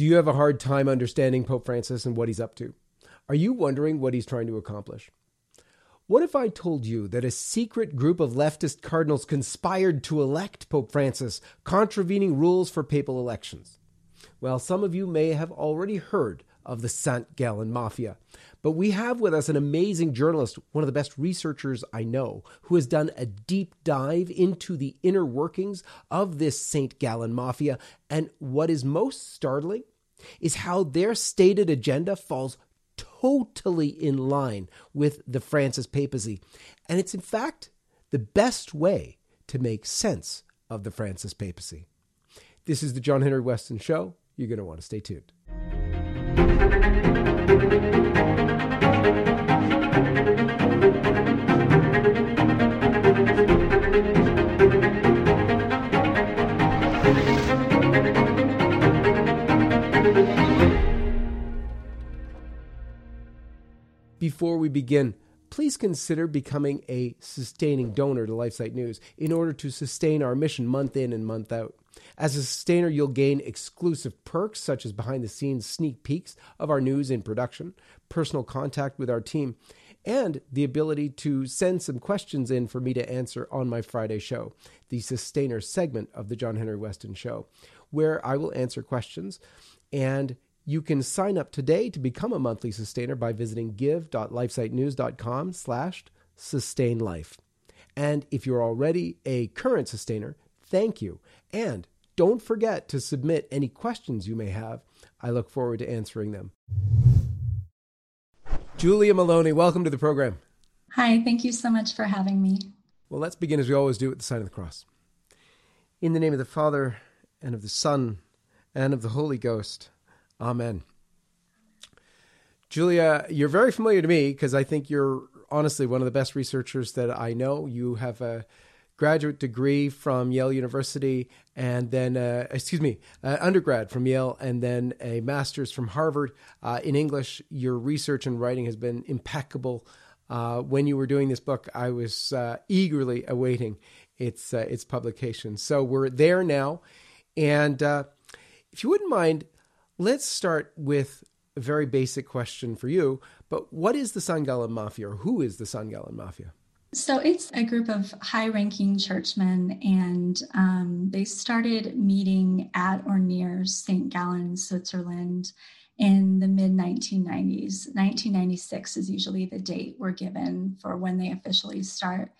Do you have a hard time understanding Pope Francis and what he's up to? Are you wondering what he's trying to accomplish? What if I told you that a secret group of leftist cardinals conspired to elect Pope Francis, contravening rules for papal elections? Well, some of you may have already heard of the St. Gallen Mafia, but we have with us an amazing journalist, one of the best researchers I know, who has done a deep dive into the inner workings of this St. Gallen Mafia. And what is most startling is how their stated agenda falls totally in line with the Francis papacy. And it's in fact the best way to make sense of the Francis papacy. This is the John Henry Weston Show. You're going to want to stay tuned. Before we begin, please consider becoming a sustaining donor to LifeSite News in order to sustain our mission month in and month out. As a sustainer, you'll gain exclusive perks such as behind the scenes sneak peeks of our news in production, personal contact with our team, and the ability to send some questions in for me to answer on my Friday show, the sustainer segment of the John Henry Weston show, where I will answer questions and you can sign up today to become a monthly sustainer by visiting give.lifesitenews.com slash sustainlife. And if you're already a current sustainer, thank you. And don't forget to submit any questions you may have. I look forward to answering them. Julia Meloni, welcome to the program. Hi, thank you so much for having me. Well, let's begin as we always do with the sign of the cross. In the name of the Father, and of the Son, and of the Holy Ghost. Amen. Julia, you're very familiar to me because I think you're honestly one of the best researchers that I know. You have a graduate degree from Yale University and then, uh, excuse me, uh, undergrad from Yale and then a master's from Harvard uh, in English. Your research and writing has been impeccable. Uh, when you were doing this book, I was uh, eagerly awaiting its uh, its publication. So we're there now, and if you wouldn't mind Let's start with a very basic question for you. But what is the St. Mafia, or who is the St. Mafia? So it's a group of high ranking churchmen, and um, they started meeting at or near St. Gallen, Switzerland in the mid 1990s. 1996 is usually the date we're given for when they officially start.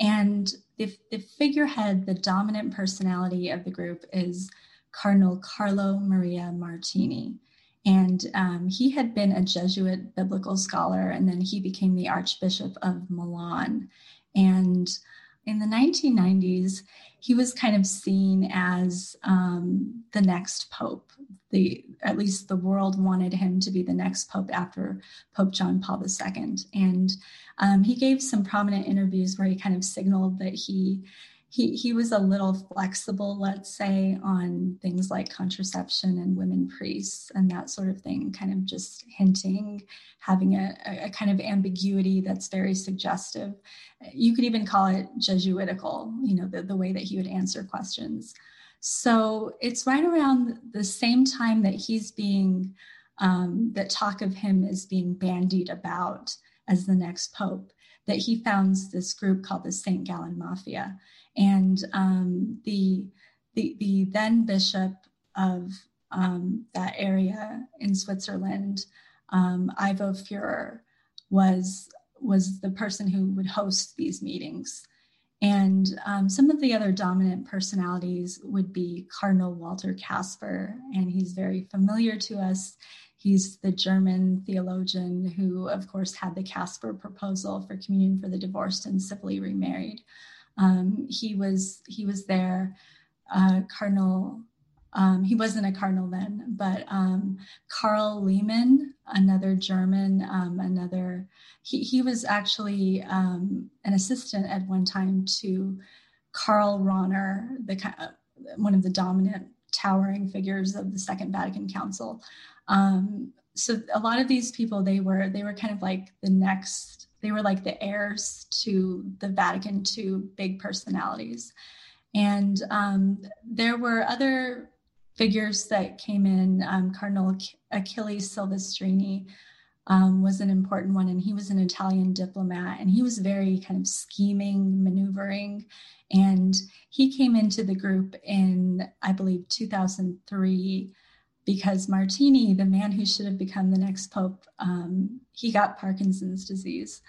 And the, the figurehead, the dominant personality of the group is Cardinal Carlo Maria Martini. And um, he had been a Jesuit biblical scholar, and then he became the Archbishop of Milan. And in the 1990s, he was kind of seen as um, the next pope. The at least the world wanted him to be the next pope after Pope John Paul II. And um, he gave some prominent interviews where he kind of signaled that he he he was a little flexible, let's say, on things like contraception and women priests and that sort of thing, kind of just hinting, having a, a kind of ambiguity that's very suggestive. You could even call it Jesuitical, you know, the, the way that he would answer questions. So it's right around the same time that he's being, um, that talk of him is being bandied about as the next pope, that he founds this group called the St. Gallen Mafia and um, the, the, the then bishop of um, that area in Switzerland, um, Ivo Fürer, was was the person who would host these meetings. And um, some of the other dominant personalities would be Cardinal Walter Kasper, and he's very familiar to us. He's the German theologian who, of course, had the Kasper proposal for communion for the divorced and civilly remarried. Um, he was he was there. Uh, Cardinal. Um, he wasn't a cardinal then, but um, Karl Lehmann, another German, um, another he he was actually um, an assistant at one time to Karl Rahner, the uh, one of the dominant towering figures of the Second Vatican Council. Um, so a lot of these people they were they were kind of like the next they were like the heirs to the Vatican II big personalities. And um, there were other figures that came in. Um, Cardinal Achilles Silvestrini um, was an important one, and he was an Italian diplomat, and he was very kind of scheming, maneuvering, and he came into the group in, I believe, 2003 because Martini, the man who should have become the next pope, um, he got Parkinson's disease.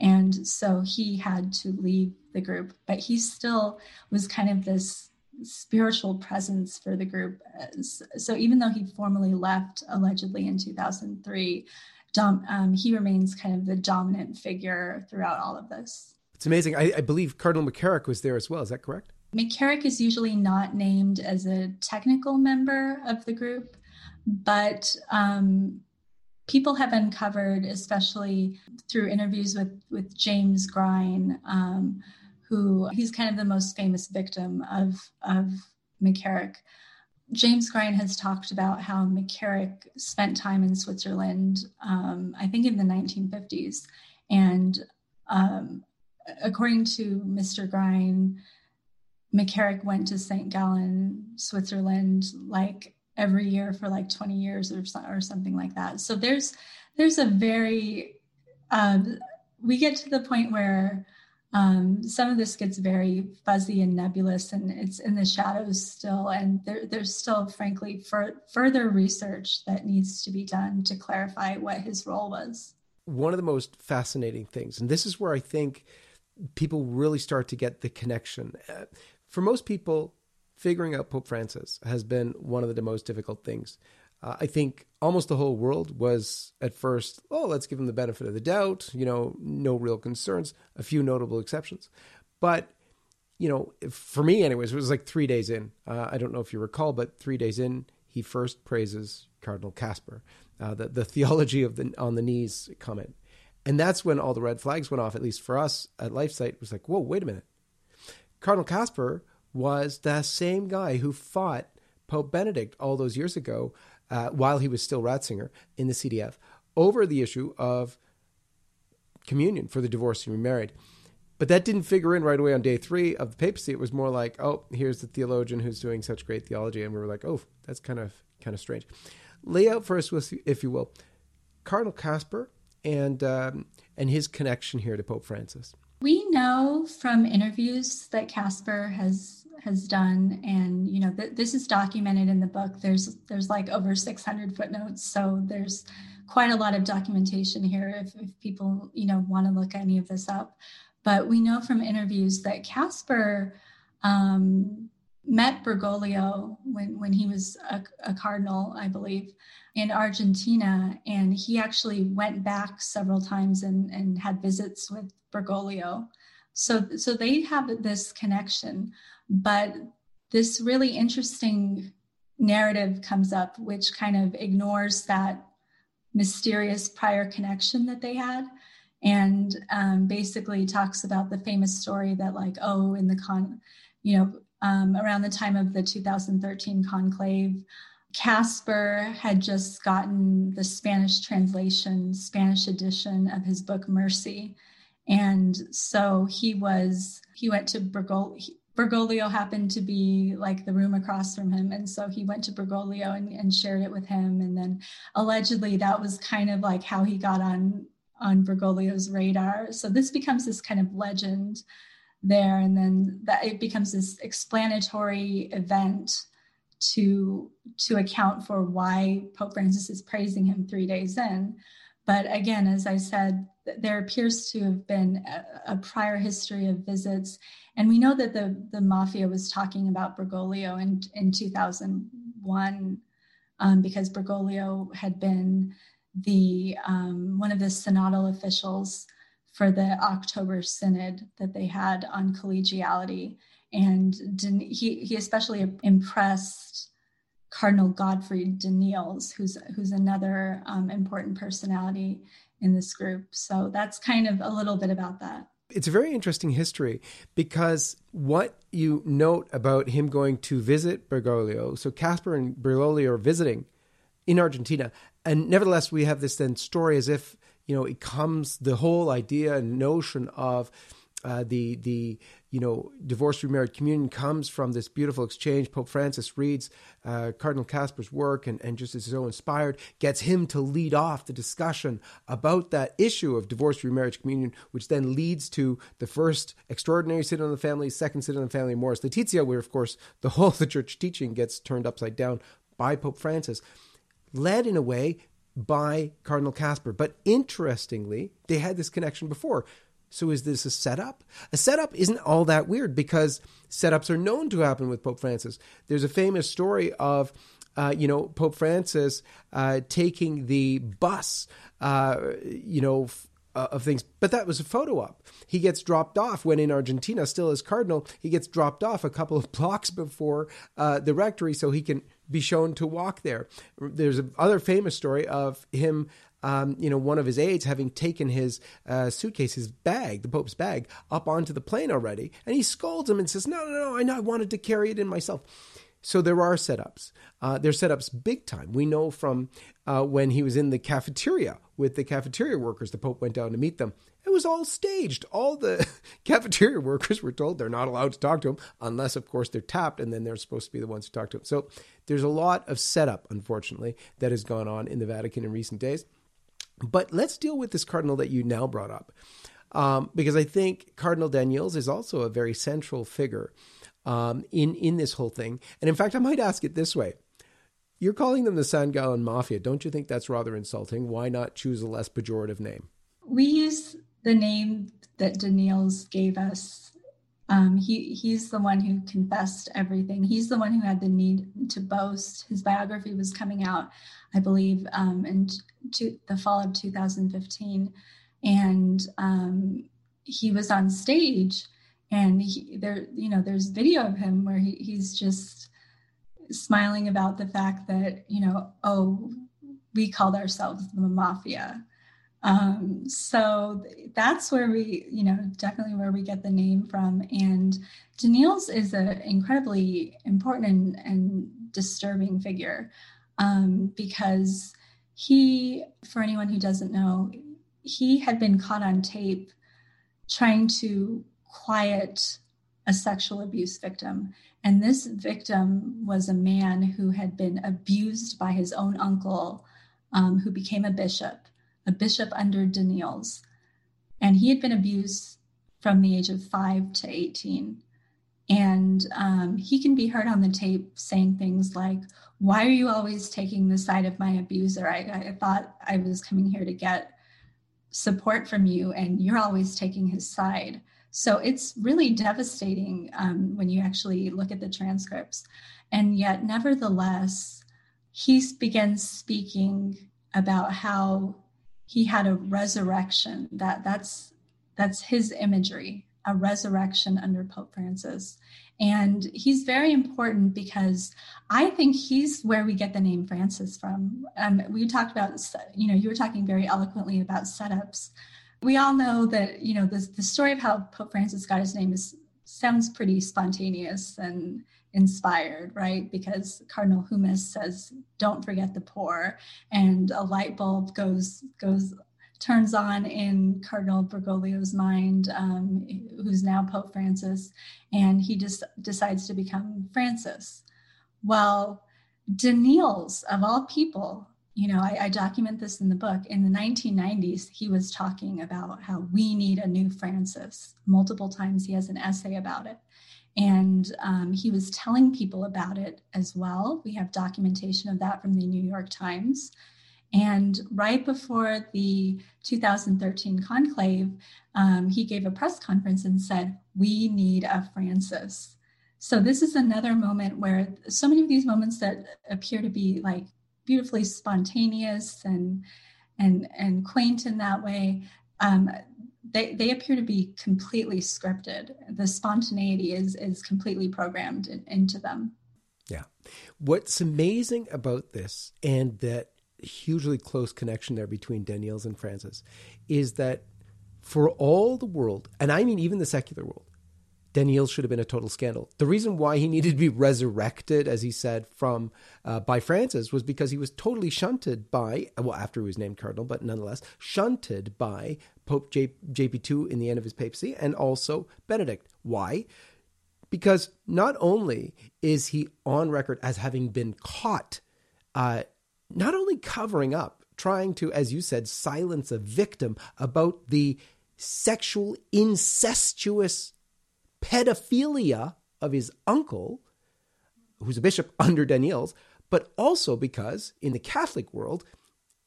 And so he had to leave the group, but he still was kind of this spiritual presence for the group. So even though he formally left allegedly in 2003, dom- um, he remains kind of the dominant figure throughout all of this. It's amazing. I, I believe Cardinal McCarrick was there as well. Is that correct? McCarrick is usually not named as a technical member of the group, but um, people have uncovered, especially through interviews with, with James Grein, um, who he's kind of the most famous victim of, of McCarrick. James Grein has talked about how McCarrick spent time in Switzerland, um, I think in the 1950s. And um, according to Mr. Grein, McCarrick went to St. Gallen, Switzerland, like every year for like 20 years or, or something like that. So there's there's a very um, we get to the point where um, some of this gets very fuzzy and nebulous and it's in the shadows still and there, there's still frankly for, further research that needs to be done to clarify what his role was one of the most fascinating things and this is where i think people really start to get the connection uh, for most people figuring out Pope Francis has been one of the most difficult things. Uh, I think almost the whole world was at first, oh, let's give him the benefit of the doubt, you know, no real concerns, a few notable exceptions. But, you know, for me, anyways, it was like three days in. Uh, I don't know if you recall, but three days in, he first praises Cardinal Kasper, uh, the, the theology of the on the knees comment. And that's when all the red flags went off, at least for us at LifeSite. It was like, whoa, wait a minute. Cardinal Kasper was the same guy who fought Pope Benedict all those years ago uh, while he was still Ratzinger in the CDF over the issue of communion for the divorced and remarried. But that didn't figure in right away on day three of the papacy. It was more like, oh, here's the theologian who's doing such great theology, and we were like, oh, that's kind of kind of strange. Lay out for us, if you will, Cardinal Kasper and um, and his connection here to Pope Francis. We know from interviews that Kasper has has done, and you know th- this is documented in the book. There's there's like over 600 footnotes, so there's quite a lot of documentation here. If, if people you know want to look any of this up, but we know from interviews that Kasper um, met Bergoglio when when he was a, a cardinal, I believe, in Argentina, and he actually went back several times and and had visits with Bergoglio. So, so they have this connection, but this really interesting narrative comes up, which kind of ignores that mysterious prior connection that they had and um, basically talks about the famous story that like oh in the con you know um, around the time of the 2013 conclave Kasper had just gotten the spanish translation spanish edition of his book mercy and so he was, he went to Bergoglio. Bergoglio happened to be like the room across from him. And so he went to Bergoglio and, and shared it with him. And then allegedly that was kind of like how he got on on Bergoglio's radar. So this becomes this kind of legend there. And then that it becomes this explanatory event to to account for why Pope Francis is praising him three days in. But again, as I said, there appears to have been a, prior history of visits. And we know that the, the mafia was talking about Bergoglio in, in 2001 um, because Bergoglio had been the um, one of the synodal officials for the October synod that they had on collegiality. And he, he especially impressed Cardinal Godfried Danneels, who's who's another um, important personality in this group. So that's kind of a little bit about that. It's a very interesting history because what you note about him going to visit Bergoglio, so Kasper and Bergoglio are visiting in Argentina, and nevertheless we have this then story as if you know it comes the whole idea and notion of uh, the the you know divorce remarried communion comes from this beautiful exchange. Pope Francis reads uh, Cardinal Kasper's work and, and just is so inspired, gets him to lead off the discussion about that issue of divorce remarriage communion, which then leads to the first extraordinary synod on the family, second synod on the family, Amoris Laetitia, where of course the whole of the church teaching gets turned upside down by Pope Francis, led in a way by Cardinal Kasper. But interestingly, they had this connection before. So is this a setup? A setup isn't all that weird because setups are known to happen with Pope Francis. There's a famous story of uh, you know, Pope Francis uh, taking the bus, uh, you know, f- uh, of things. But that was a photo op. He gets dropped off when in Argentina, still as cardinal, he gets dropped off a couple of blocks before uh, the rectory so he can be shown to walk there. There's another famous story of him um, you know, one of his aides having taken his uh, suitcase, his bag, the Pope's bag, up onto the plane already. And he scolds him and says, No, no, no, I know I wanted to carry it in myself. So there are setups. Uh, there's setups big time. We know from uh, when he was in the cafeteria with the cafeteria workers, the Pope went down to meet them. It was all staged. All the cafeteria workers were told they're not allowed to talk to him unless, of course, they're tapped, and then they're supposed to be the ones who talk to him. So there's a lot of setup, unfortunately, that has gone on in the Vatican in recent days. But let's deal with this cardinal that you now brought up, um, because I think Cardinal Danneels is also a very central figure um, in in this whole thing. And in fact, I might ask it this way: You're calling them the San Gallen Mafia. Don't you think that's rather insulting? Why not choose a less pejorative name? We use the name that Danneels gave us. Um, he he's the one who confessed everything. He's the one who had the need to boast. His biography was coming out, I believe, um, in to, the fall of 2015, and um, he was on stage, and he, there, you know, there's video of him where he, he's just smiling about the fact that you know, oh, we called ourselves the mafia um, so that's where we, you know, definitely where we get the name from. And Danneels is an incredibly important and, and disturbing figure um, because he, for anyone who doesn't know, he had been caught on tape trying to quiet a sexual abuse victim. And this victim was a man who had been abused by his own uncle, um, who became a bishop a bishop under Danneels, and he had been abused from the age of five to 18. And um, he can be heard on the tape saying things like, Why are you always taking the side of my abuser? I, I thought I was coming here to get support from you, and you're always taking his side. So it's really devastating um, when you actually look at the transcripts. And yet, nevertheless, he begins speaking about how he had a resurrection that that's that's his imagery a resurrection under pope francis. And he's very important because i think he's where we get the name francis from. Um, we talked about you know you were talking very eloquently about setups we all know that you know the, the story of how pope francis got his name is sounds pretty spontaneous and inspired, right? Because Cardinal Hummes says, "Don't forget the poor," and a light bulb goes goes turns on in Cardinal Bergoglio's mind, um, who's now Pope Francis, and he just decides to become Francis. Well, Danneels, of all people, you know, I, I, document this in the book. In the 1990s, he was talking about how we need a new Francis. Multiple times he has an essay about it. And um, he was telling people about it as well. We have documentation of that from the New York Times. And right before the 2013 conclave, um, he gave a press conference and said, We need a Francis. So, this is another moment where so many of these moments that appear to be like beautifully spontaneous and and and quaint in that way um, they, they appear to be completely scripted. The spontaneity is is completely programmed in, into them. Yeah. What's amazing about this and that hugely close connection there between Danneels and Francis is that for all the world, and I mean even the secular world, Danneels should have been a total scandal. The reason why he needed to be resurrected, as he said, from uh, by Francis was because he was totally shunted by, well, after he was named cardinal, but nonetheless shunted by Pope J- JP2 in the end of his papacy, and also Benedict. Why? Because not only is he on record as having been caught, uh, not only covering up, trying to, as you said, silence a victim about the sexual incestuous pedophilia of his uncle, who's a bishop under Danneels, but also because in the Catholic world,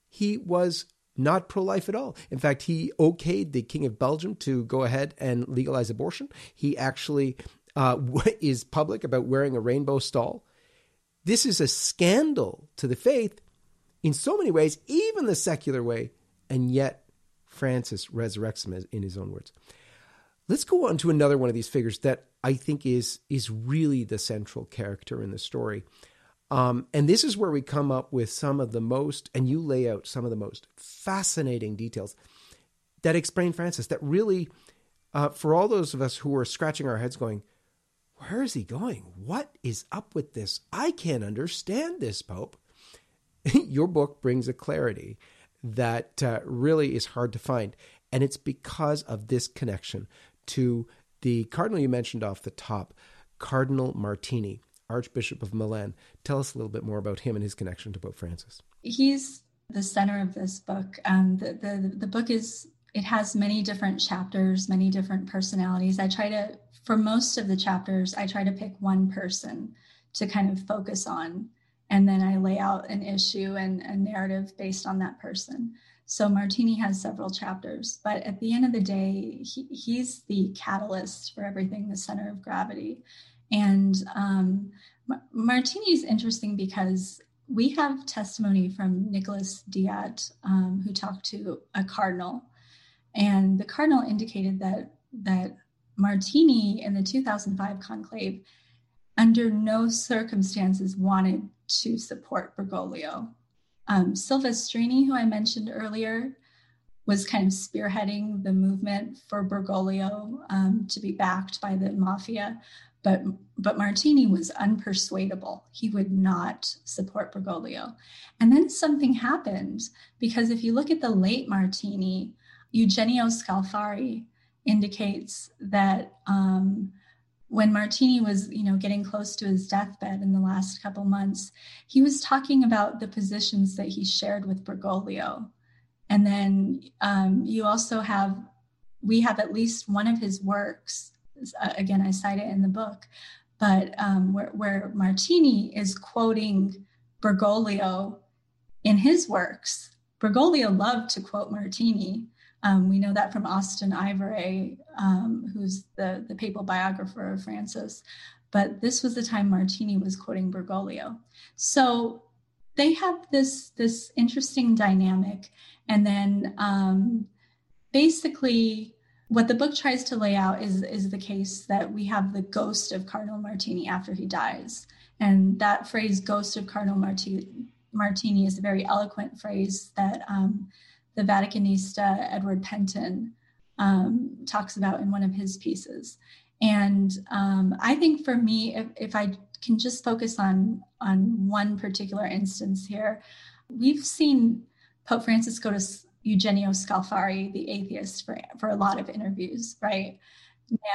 he was not pro life at all. In fact, he okayed the King of Belgium to go ahead and legalize abortion. He actually uh, is public about wearing a rainbow stall. This is a scandal to the faith in so many ways, even the secular way, and yet Francis resurrects him in his own words. Let's go on to another one of these figures that I think is is really the central character in the story. Um, and this is where we come up with some of the most, and you lay out some of the most fascinating details that explain Francis. That really, uh, for all those of us who are scratching our heads, going, "Where is he going? What is up with this? I can't understand this, Pope." Your book brings a clarity that uh, really is hard to find, and it's because of this connection to the cardinal you mentioned off the top, Cardinal Martini, Archbishop of Milan. Tell us a little bit more about him and his connection to Pope Francis. He's the center of this book. Um, the, the, the book is, it has many different chapters, many different personalities. I try to, for most of the chapters, I try to pick one person to kind of focus on. And then I lay out an issue and a narrative based on that person. So Martini has several chapters, but at the end of the day, he, he's the catalyst for everything, the center of gravity. And um, Martini is interesting because we have testimony from Nicolas Diat, um, who talked to a cardinal, and the cardinal indicated that that Martini in the 2005 conclave, under no circumstances, wanted to support Bergoglio. Um, Silvestrini, who I mentioned earlier, was kind of spearheading the movement for Bergoglio um, to be backed by the mafia. But, but Martini was unpersuadable. He would not support Bergoglio. And then something happened because if you look at the late Martini, Eugenio Scalfari indicates that um, when Martini was, you know, getting close to his deathbed in the last couple months, he was talking about the positions that he shared with Bergoglio. And then um, you also have, we have at least one of his works. Uh, again, I cite it in the book, but um, where, where Martini is quoting Bergoglio in his works. Bergoglio loved to quote Martini. Um, we know that from Austen Ivereigh, um, who's the, the papal biographer of Francis. But this was the time Martini was quoting Bergoglio. So they have this, this interesting dynamic. And then um, basically, what the book tries to lay out is, is the case that we have the ghost of Cardinal Martini after he dies. And that phrase, ghost of Cardinal Martini, Martini, is a very eloquent phrase that um, the Vaticanista Edward Pentin um, talks about in one of his pieces. And um, I think for me, if, if I can just focus on on one particular instance here, we've seen Pope Francis go to Eugenio Scalfari, the atheist, for, for a lot of interviews, right?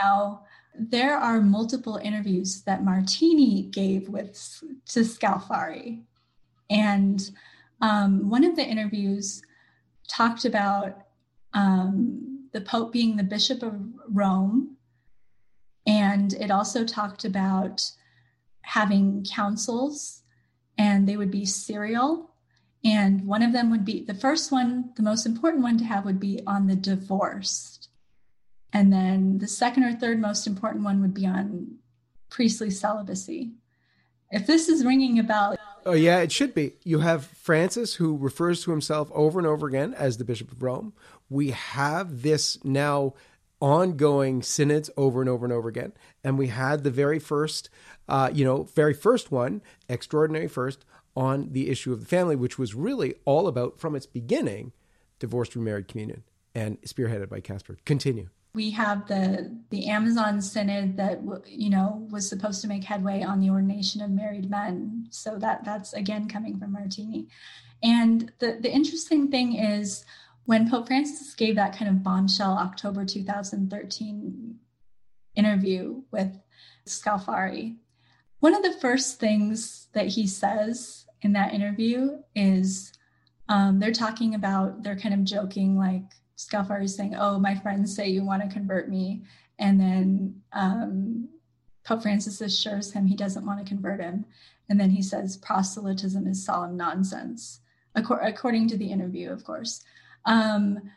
Now, there are multiple interviews that Martini gave with to Scalfari. And um, one of the interviews talked about um, the Pope being the Bishop of Rome. And it also talked about having councils, and they would be serial. And one of them would be the first one, the most important one to have would be on the divorced. And then the second or third most important one would be on priestly celibacy. If this is ringing a bell, Oh yeah, it should be. You have Francis who refers to himself over and over again as the Bishop of Rome. We have this now ongoing synods over and over and over again, and we had the very first, uh, you know, very first one, extraordinary first on the issue of the family, which was really all about from its beginning, divorced remarried communion, and spearheaded by Kasper. Continue. We have the the Amazon Synod that you know was supposed to make headway on the ordination of married men. So that that's again coming from Martini. And the the interesting thing is when Pope Francis gave that kind of bombshell October 2013 interview with Scalfari, one of the first things that he says in that interview is um, they're talking about, they're kind of joking, like Scalfari is saying, Oh, my friends say you want to convert me. And then um, Pope Francis assures him he doesn't want to convert him. And then he says, Proselytism is solemn nonsense, according to the interview, of course. Um,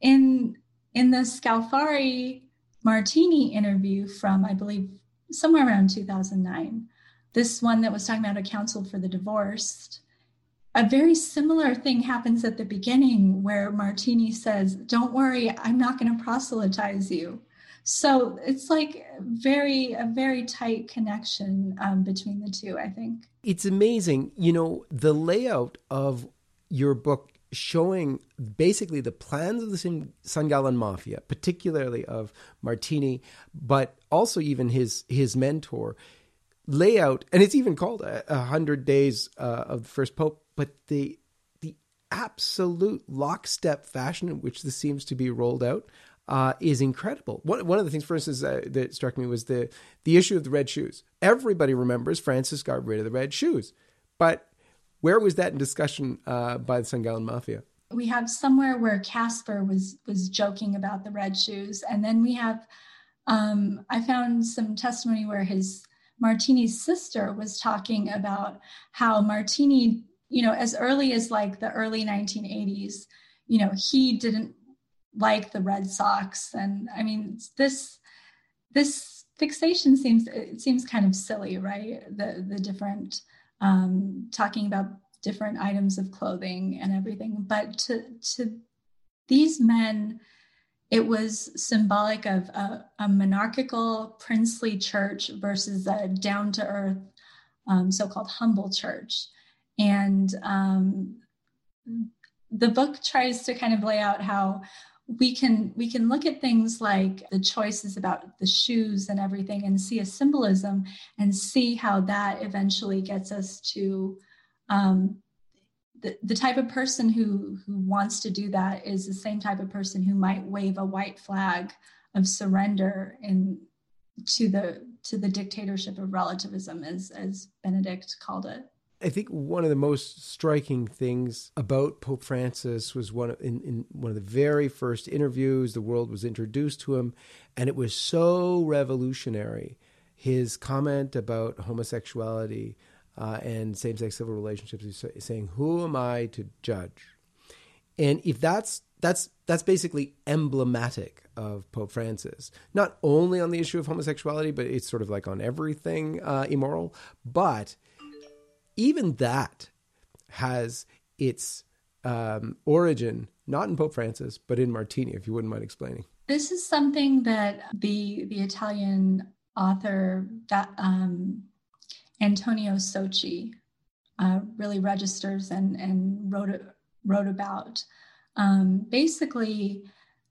in, in the Scalfari Martini interview from, I believe, somewhere around 2009. This one that was talking about a council for the divorced. A very similar thing happens at the beginning where Martini says, Don't worry, I'm not going to proselytize you. So it's like very a very tight connection um, between the two. I think it's amazing. You know the layout of your book showing basically the plans of the San Gallen mafia, particularly of Martini, but also even his his mentor, layout, and it's even called a, a hundred days uh, of the first pope. But the the absolute lockstep fashion in which this seems to be rolled out uh, is incredible. One one of the things, for instance, uh, that struck me was the the issue of the red shoes. Everybody remembers Francis got rid of the red shoes, but where was that in discussion uh, by the San Mafia? We have somewhere where Kasper was was joking about the red shoes, and then we have um, I found some testimony where his Martini's sister was talking about how Martini, you know, as early as like the early 1980s, you know, he didn't like the Red Sox, and I mean this this fixation seems it seems kind of silly, right? The the different um, talking about different items of clothing and everything. But to, to these men, it was symbolic of a, a monarchical, princely church versus a down to earth, um, so called humble church. And um, the book tries to kind of lay out how we can we can look at things like the choices about the shoes and everything and see a symbolism and see how that eventually gets us to um, the, the type of person who who wants to do that is the same type of person who might wave a white flag of surrender in to the to the dictatorship of relativism as as benedict called it I think one of the most striking things about Pope Francis was one of, in, in one of the very first interviews the world was introduced to him, and it was so revolutionary. His comment about homosexuality uh, and same-sex civil relationships, he's saying, "Who am I to judge?" And if that's that's that's basically emblematic of Pope Francis, not only on the issue of homosexuality, but it's sort of like on everything uh, immoral, but even that has its um, origin not in Pope Francis, but in Martini, if you wouldn't mind explaining. This is something that the the Italian author that um, Antonio Socci uh, really registers and and wrote wrote about. Um, basically,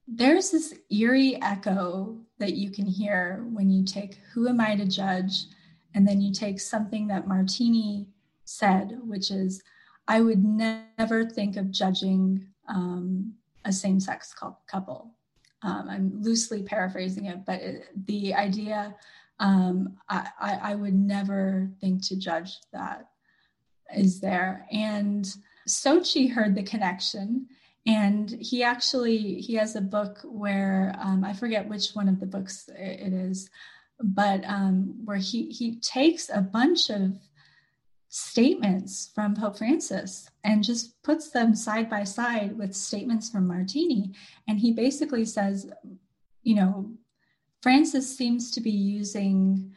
there's this eerie echo that you can hear when you take "Who am I to judge," and then you take something that Martini said, which is, I would never think of judging um, a same sex couple. Um, I'm loosely paraphrasing it, but it, the idea um, I, I, I, would never think to judge that is there. And Socci heard the connection, and he actually he has a book where um, I forget which one of the books it is, but um, where he he takes a bunch of statements from Pope Francis and just puts them side by side with statements from Martini. And he basically says, you know, Francis seems to be using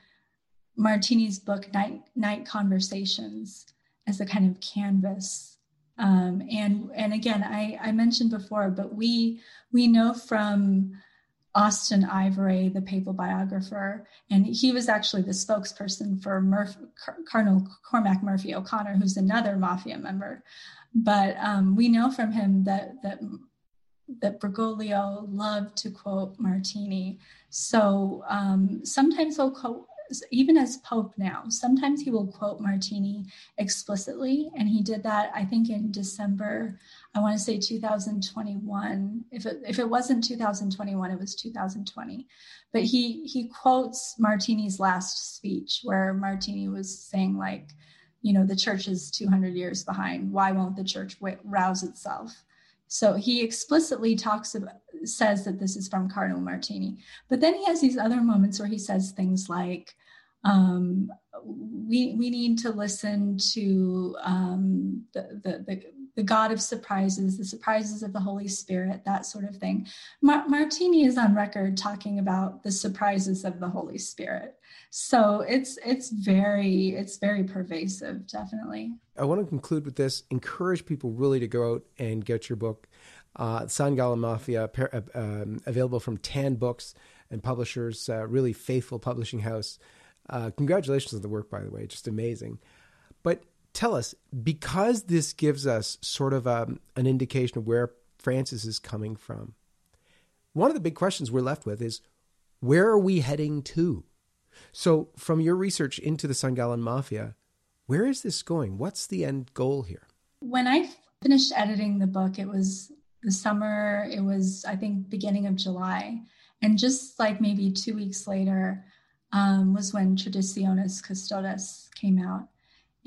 Martini's book, Night, Night Conversations, as a kind of canvas. Um, and and again, I, I mentioned before, but we we know from Austen Ivereigh, the papal biographer, and he was actually the spokesperson for Murph, Cardinal Cormac Murphy O'Connor, who's another mafia member. But um, we know from him that that that Bergoglio loved to quote Martini. So um, sometimes he'll quote, even as Pope now, sometimes he will quote Martini explicitly. And he did that, I think, in December, I want to say 2021. If it, if it wasn't 2021, it was 2020. But he, he quotes Martini's last speech, where Martini was saying, like, you know, the church is 200 years behind. Why won't the church rouse itself? So he explicitly talks about, says that this is from Cardinal Martini. But then he has these other moments where he says things like, um, we, we need to listen to um, the, the, the, the, God of surprises, the surprises of the Holy Spirit, that sort of thing. Mar- Martini is on record talking about the surprises of the Holy Spirit. So it's it's very it's very pervasive, definitely. I want to conclude with this: encourage people really to go out and get your book, uh, San Gallen Mafia, uh, um, available from Tan Books and publishers, uh, really faithful publishing house. Uh, congratulations on the work, by the way, just amazing. But tell us, because this gives us sort of um, an indication of where Francis is coming from. One of the big questions we're left with is, where are we heading to? So, from your research into the San Gallen Mafia, where is this going? What's the end goal here? When I finished editing the book, it was the summer, it was, I think, beginning of July. And just like maybe two weeks later um, was when Traditionis Custodes came out.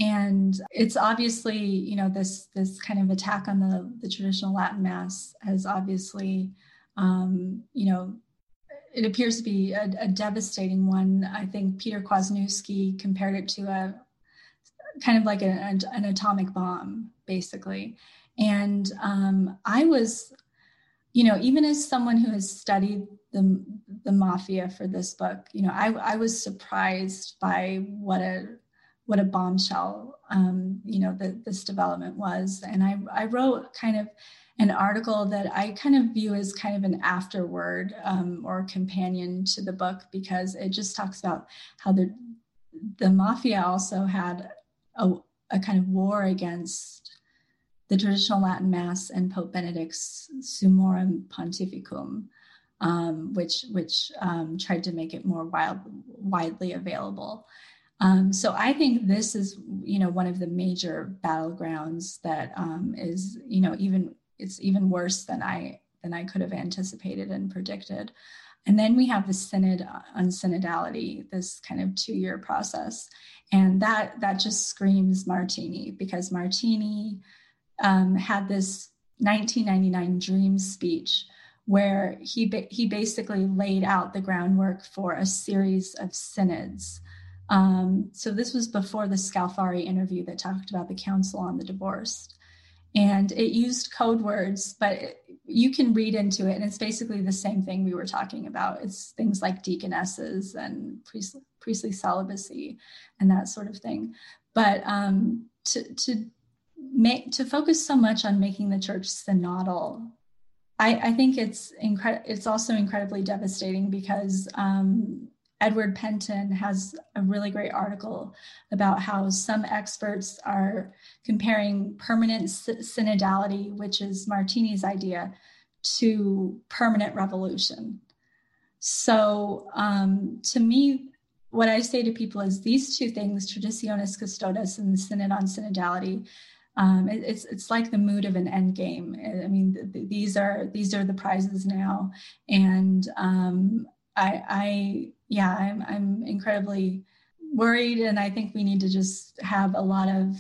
And it's obviously, you know, this this kind of attack on the, the traditional Latin Mass has obviously, um, you know, it appears to be a, a, devastating one. I think Peter Kwasniewski compared it to a kind of like a, an atomic bomb, basically. And um, I was, you know, even as someone who has studied the the mafia for this book, you know, I, I was surprised by what a what a bombshell, um, you know, that this development was. And I I wrote kind of an article that I kind of view as kind of an afterword um, or companion to the book because it just talks about how the the mafia also had a, a kind of war against the traditional Latin Mass and Pope Benedict's Summorum Pontificum, um, which which um, tried to make it more wild, widely available. Um, so I think this is, you know, one of the major battlegrounds that um, is, you know, even it's even worse than I than I could have anticipated and predicted. And then we have the synod on synodality, this kind of two-year process, and that that just screams Martini because Martini um, had this 1999 dream speech where he he basically laid out the groundwork for a series of synods. Um, so this was before the Scalfari interview that talked about the Council on the Divorced and it used code words, but it, you can read into it, and it's basically the same thing we were talking about. It's things like deaconesses and priest, priestly celibacy and that sort of thing. But um, to to make to focus so much on making the church synodal, I, I think it's incredible. It's also incredibly devastating because um, Edward Pentin has a really great article about how some experts are comparing permanent synodality, which is Martini's idea, to permanent revolution. So, um, to me, what I say to people is these two things, Traditionis Custodes and the Synod on Synodality, um, it, it's it's like the mood of an end game. I mean, th- th- these are these are the prizes now, and um, I, I yeah, I'm I'm incredibly worried, and I think we need to just have a lot of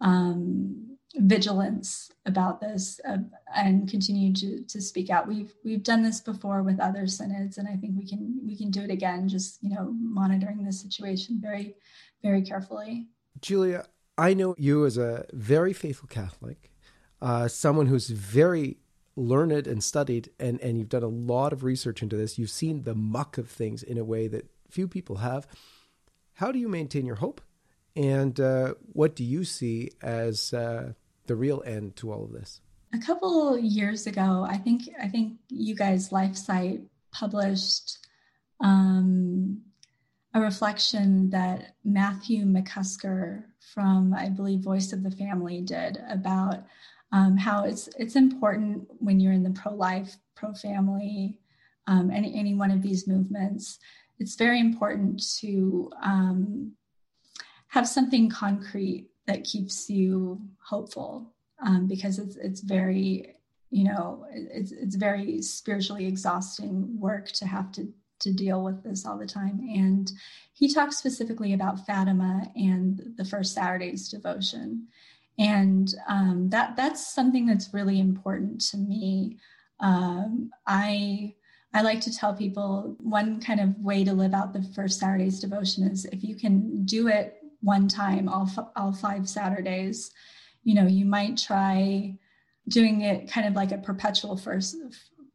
um, vigilance about this uh, and continue to to speak out. We've we've done this before with other synods, and I think we can we can do it again. Just you know, monitoring the situation very very carefully. Julia, I know you as a very faithful Catholic, uh, someone who's very learned and studied and, and you've done a lot of research into this. You've seen the muck of things in a way that few people have. How do you maintain your hope? And uh, what do you see as uh, the real end to all of this? A couple years ago, I think I think you guys LifeSite published um, a reflection that Matthew McCusker from I believe Voice of the Family did about um, how it's it's important when you're in the pro-life, pro-family, um, any any one of these movements. It's very important to um, have something concrete that keeps you hopeful um, because it's it's very you know it's it's very spiritually exhausting work to have to to deal with this all the time and he talks specifically about fatima and the first saturday's devotion and um, that that's something that's really important to me um, i i like to tell people one kind of way to live out the first saturday's devotion is if you can do it one time all, all five saturdays you know you might try doing it kind of like a perpetual first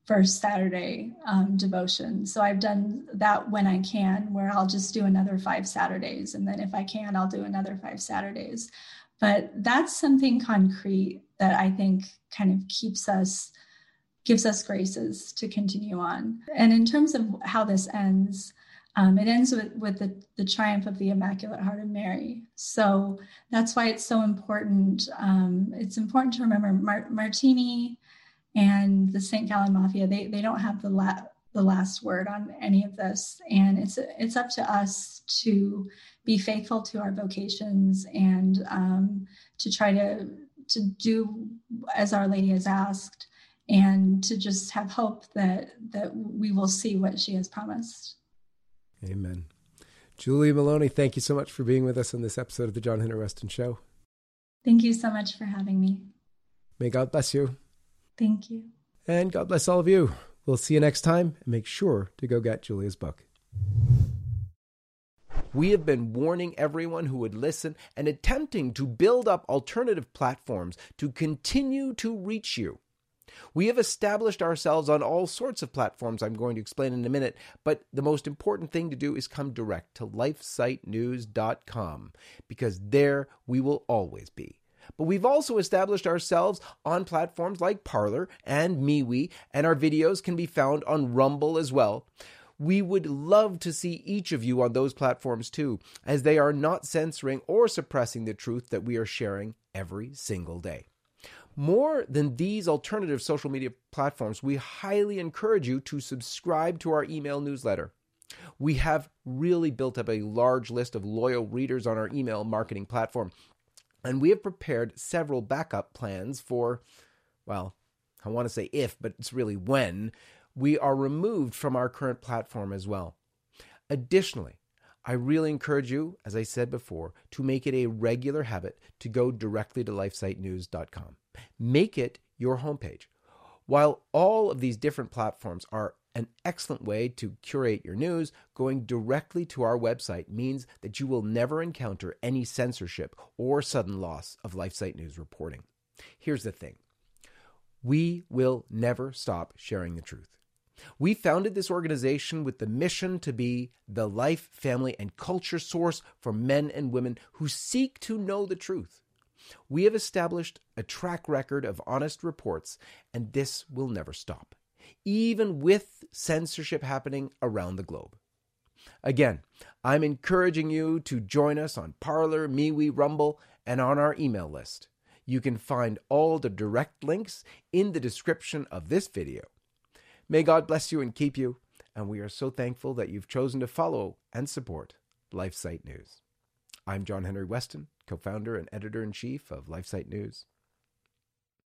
first Saturday um, devotion. So I've done that when I can, where I'll just do another five Saturdays, and then if I can, I'll do another five Saturdays. But that's something concrete that I think kind of keeps us gives us graces to continue on. And in terms of how this ends, um, it ends with, with the, the triumph of the Immaculate Heart of Mary. So that's why it's so important. Um, it's important to remember Mar- Martini and the St. Gallen Mafia, they, they don't have the, la- the last word on any of this. And it's, it's up to us to be faithful to our vocations and um, to try to, to do as Our Lady has asked and to just have hope that, that we will see what she has promised. Amen. Julie Meloni, thank you so much for being with us on this episode of the John Henry Westen Show. Thank you so much for having me. May God bless you. Thank you. And God bless all of you. We'll see you next time and make sure to go get Julia's book. We have been warning everyone who would listen and attempting to build up alternative platforms to continue to reach you. We have established ourselves on all sorts of platforms I'm going to explain in a minute, but the most important thing to do is come direct to lifesitenews.com because there we will always be. But we've also established ourselves on platforms like Parler and MeWe, and our videos can be found on Rumble as well. We would love to see each of you on those platforms too, as they are not censoring or suppressing the truth that we are sharing every single day. More than these alternative social media platforms, we highly encourage you to subscribe to our email newsletter. We have really built up a large list of loyal readers on our email marketing platform, and we have prepared several backup plans for, well, I want to say if, but it's really when, we are removed from our current platform as well. Additionally, I really encourage you, as I said before, to make it a regular habit to go directly to lifesitenews.com. Make it your homepage. While all of these different platforms are an excellent way to curate your news, going directly to our website means that you will never encounter any censorship or sudden loss of LifeSite News reporting. Here's the thing we will never stop sharing the truth. We founded this organization with the mission to be the life, family, and culture source for men and women who seek to know the truth. We have established a track record of honest reports, and this will never stop, even with censorship happening around the globe. Again, I'm encouraging you to join us on Parler, MeWe, Rumble, and on our email list. You can find all the direct links in the description of this video. May God bless you and keep you, and we are so thankful that you've chosen to follow and support LifeSite News. I'm John Henry Westen co founder and editor in chief of LifeSite News.